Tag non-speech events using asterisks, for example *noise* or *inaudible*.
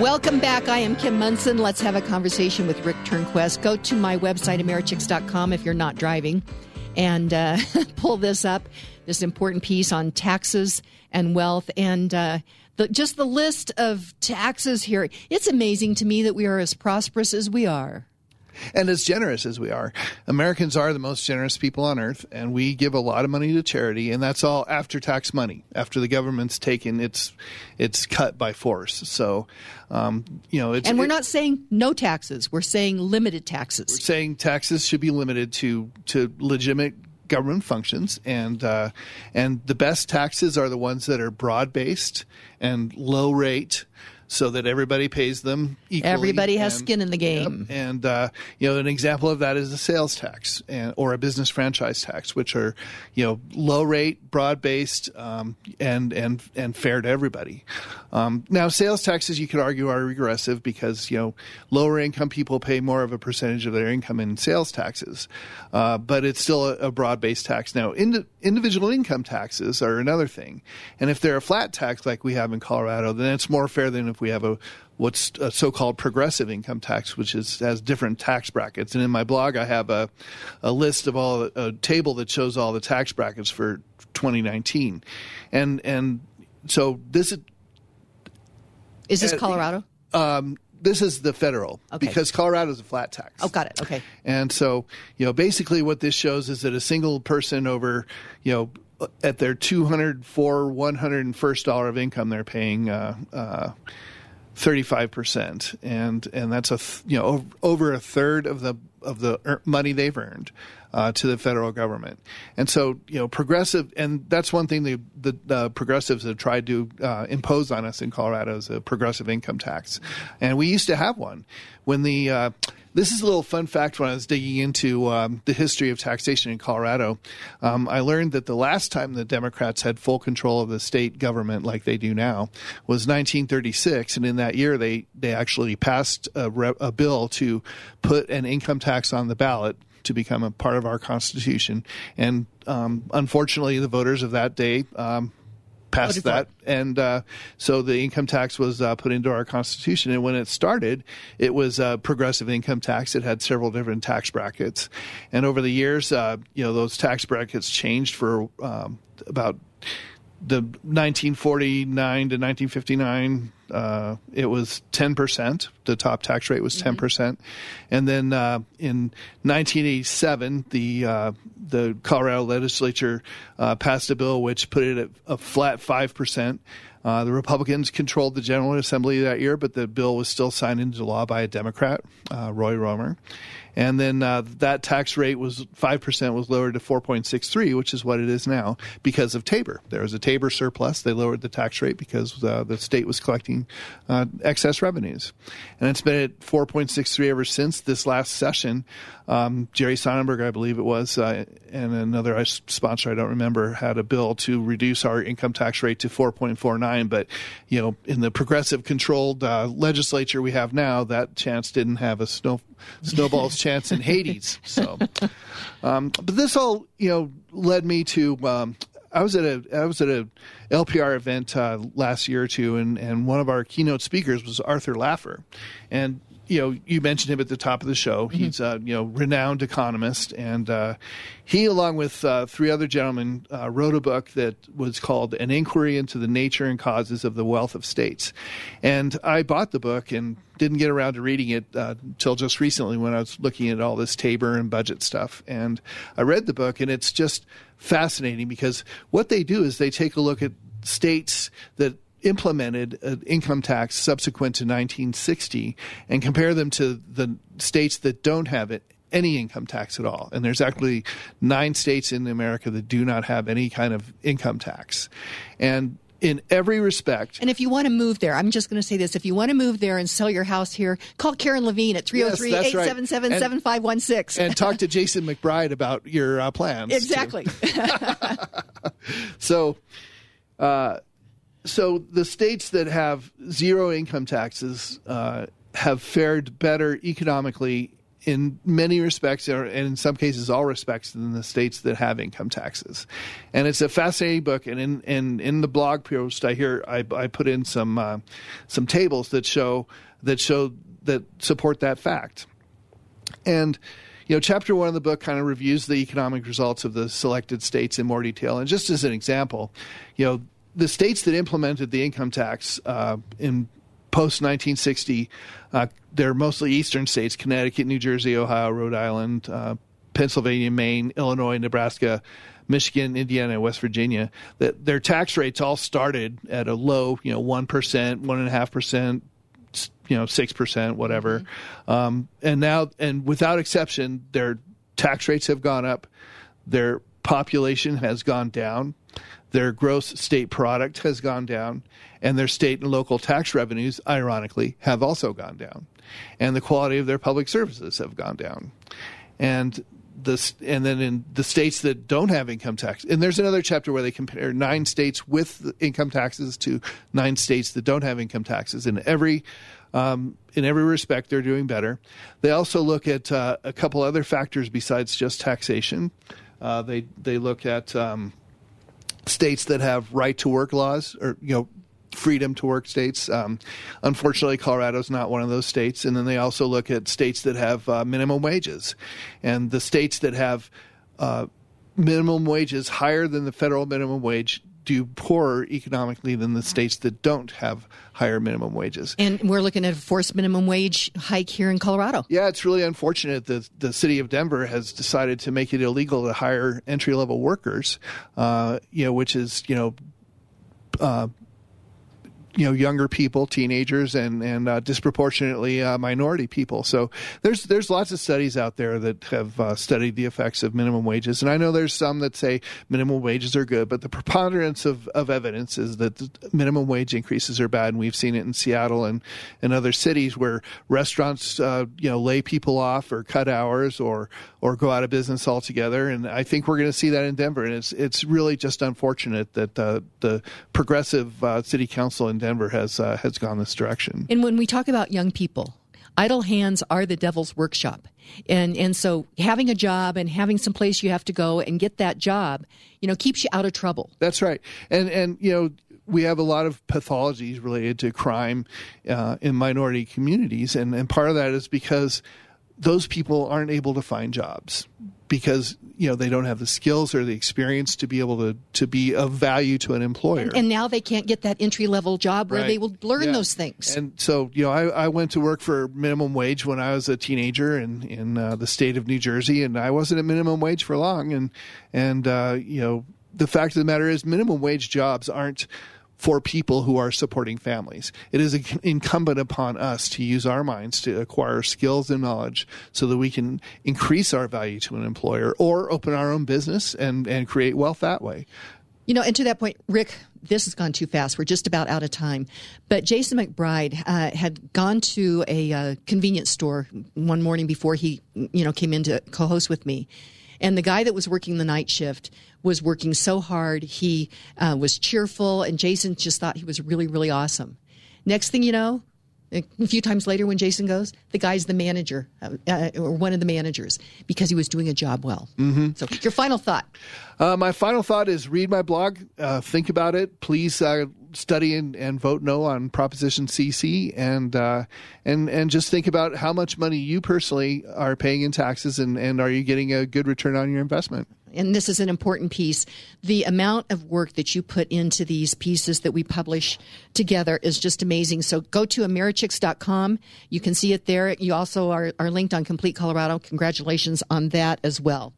Welcome back. I am Kim Monson. Let's have a conversation with Rick Turnquist. Go to my website, Americhicks.com, if you're not driving, and uh, *laughs* pull this up this important piece on taxes and wealth. And uh, the, just the list of taxes here. It's amazing to me that we are as prosperous as we are and as generous as we are. Americans are the most generous people on earth, and we give a lot of money to charity, and that's all after tax money, after the government's taken its its cut by force. So, um, you know, and we're it, not saying no taxes; we're saying limited taxes. We're saying taxes should be limited to to legitimate government functions, and uh, and the best taxes are the ones that are broad based and low rate so that everybody pays them equally. Everybody has and, skin in the game. Yep, and uh, you know, an example of that is a sales tax and, or a business franchise tax, which are you know low rate, broad based, um, and and and fair to everybody. Um, now, sales taxes you could argue are regressive because you know lower income people pay more of a percentage of their income in sales taxes, uh, but it's still a, a broad based tax. Now, ind- individual income taxes are another thing, and if they're a flat tax like we have in Colorado, then it's more fair than if we have a what's a so-called progressive income tax, which is has different tax brackets. And in my blog, I have a a list of all a table that shows all the tax brackets for 2019, and and so this is is this uh, Colorado? Um, this is the federal okay. because Colorado is a flat tax. Oh, got it. Okay. And so, you know, basically what this shows is that a single person over, you know, at their 204 101st dollar of income they're paying uh, uh, 35% and and that's a th- you know over a third of the of the money they've earned uh, to the federal government. And so you know progressive and that's one thing the the, the progressives have tried to uh, impose on us in Colorado is a progressive income tax. And we used to have one when the uh, this is a little fun fact when I was digging into um, the history of taxation in Colorado. Um, I learned that the last time the Democrats had full control of the state government, like they do now, was 1936, and in that year they they actually passed a, re- a bill to put an income tax on the ballot to become a part of our Constitution. And um, unfortunately, the voters of that day um, passed that, and uh, so the income tax was uh, put into our constitution. And when it started, it was a progressive income tax. It had several different tax brackets, and over the years, uh, you know, those tax brackets changed for um, about the 1949 to 1959 uh, it was 10%. The top tax rate was 10%. Mm-hmm. And then uh, in 1987, the uh, the Colorado legislature uh, passed a bill which put it at a flat 5%. Uh, the Republicans controlled the General Assembly that year, but the bill was still signed into law by a Democrat, uh, Roy Romer. And then uh, that tax rate was 5% was lowered to 4.63, which is what it is now because of Tabor. There was a Tabor surplus. They lowered the tax rate because uh, the state was collecting uh, excess revenues. And it's been at 4.63 ever since this last session. Um, Jerry Sonnenberg, I believe it was, uh, and another sponsor, I don't remember, had a bill to reduce our income tax rate to 4.49 time. But, you know, in the progressive controlled uh, legislature we have now, that chance didn't have a snow, snowball's *laughs* chance in Hades. So, um, but this all, you know, led me to um, I was at a I was at a LPR event uh, last year or two, and and one of our keynote speakers was Arthur Laffer, and you know, you mentioned him at the top of the show. Mm-hmm. He's a you know renowned economist, and uh, he, along with uh, three other gentlemen, uh, wrote a book that was called "An Inquiry into the Nature and Causes of the Wealth of States." And I bought the book and didn't get around to reading it until uh, just recently when I was looking at all this Tabor and budget stuff. And I read the book, and it's just fascinating because what they do is they take a look at states that implemented an income tax subsequent to 1960 and compare them to the states that don't have it any income tax at all. And there's actually nine states in America that do not have any kind of income tax. And in every respect. And if you want to move there, I'm just going to say this. If you want to move there and sell your house here, call Karen Levine at 303 877 7516. And talk to Jason McBride about your uh, plans. Exactly. *laughs* *laughs* so, uh, so the states that have zero income taxes uh, have fared better economically in many respects, and in some cases, all respects, than the states that have income taxes. And it's a fascinating book. And in in, in the blog post, I hear I, I put in some uh, some tables that show that show that support that fact. And you know, chapter one of the book kind of reviews the economic results of the selected states in more detail. And just as an example, you know, the states that implemented the income tax uh, in post 1960, uh, they're mostly eastern states Connecticut, New Jersey, Ohio, Rhode Island, uh, Pennsylvania, Maine, Illinois, Nebraska, Michigan, Indiana, West Virginia. That their tax rates all started at a low, you know, one percent, one and a half percent, you know, six percent, whatever. Mm-hmm. Um, and now, and without exception, their tax rates have gone up. Their population has gone down their gross state product has gone down, and their state and local tax revenues, ironically, have also gone down, and the quality of their public services have gone down, and the and then in the states that don't have income tax, and there's another chapter where they compare nine states with income taxes to nine states that don't have income taxes. In every um, in every respect, they're doing better. They also look at uh, a couple other factors besides just taxation. Uh, they they look at um, states that have right to work laws or you know freedom to work states. Um, unfortunately, Colorado's not one of those states. And then they also look at states that have uh, minimum wages, and the states that have uh, minimum wages higher than the federal minimum wage do poorer economically than the states that don't have higher minimum wages. And we're looking at a forced minimum wage hike here in Colorado. Yeah, it's really unfortunate that the city of Denver has decided to make it illegal to hire entry level workers. Uh, you know, which is you know. Uh, you know younger people, teenagers, and and uh, disproportionately uh, minority people. So there's there's lots of studies out there that have uh, studied the effects of minimum wages, and I know there's some that say minimum wages are good, but the preponderance of, of evidence is that minimum wage increases are bad, and we've seen it in Seattle and and other cities where restaurants uh, you know lay people off or cut hours or or go out of business altogether, and I think we're going to see that in Denver, and it's it's really just unfortunate that uh, the progressive uh, city council in Denver has uh, has gone this direction. And when we talk about young people, idle hands are the devil's workshop. And and so having a job and having some place you have to go and get that job, you know, keeps you out of trouble. That's right. And and you know, we have a lot of pathologies related to crime uh, in minority communities, and, and part of that is because those people aren't able to find jobs because you know they don't have the skills or the experience to be able to to be of value to an employer. And, and now they can't get that entry level job where right. they will learn yeah. those things. And so you know, I, I went to work for minimum wage when I was a teenager in in uh, the state of New Jersey, and I wasn't at minimum wage for long. And and uh, you know, the fact of the matter is, minimum wage jobs aren't for people who are supporting families. It is incumbent upon us to use our minds to acquire skills and knowledge so that we can increase our value to an employer or open our own business and, and create wealth that way. You know, and to that point, Rick, this has gone too fast. We're just about out of time. But Jason McBride uh, had gone to a uh, convenience store one morning before he, you know, came in to co-host with me and the guy that was working the night shift was working so hard. He uh, was cheerful, and Jason just thought he was really, really awesome. Next thing you know, a few times later, when Jason goes, the guy's the manager uh, uh, or one of the managers because he was doing a job well. Mm-hmm. So, your final thought? Uh, my final thought is read my blog, uh, think about it. Please uh, study and, and, vote no on Proposition CC, and uh, and and just think about how much money you personally are paying in taxes, and, and are you getting a good return on your investment? and this is an important piece, the amount of work that you put into these pieces that we publish together is just amazing. So go to americhicks.com. You can see it there. You also are, are linked on Complete Colorado. Congratulations on that as well.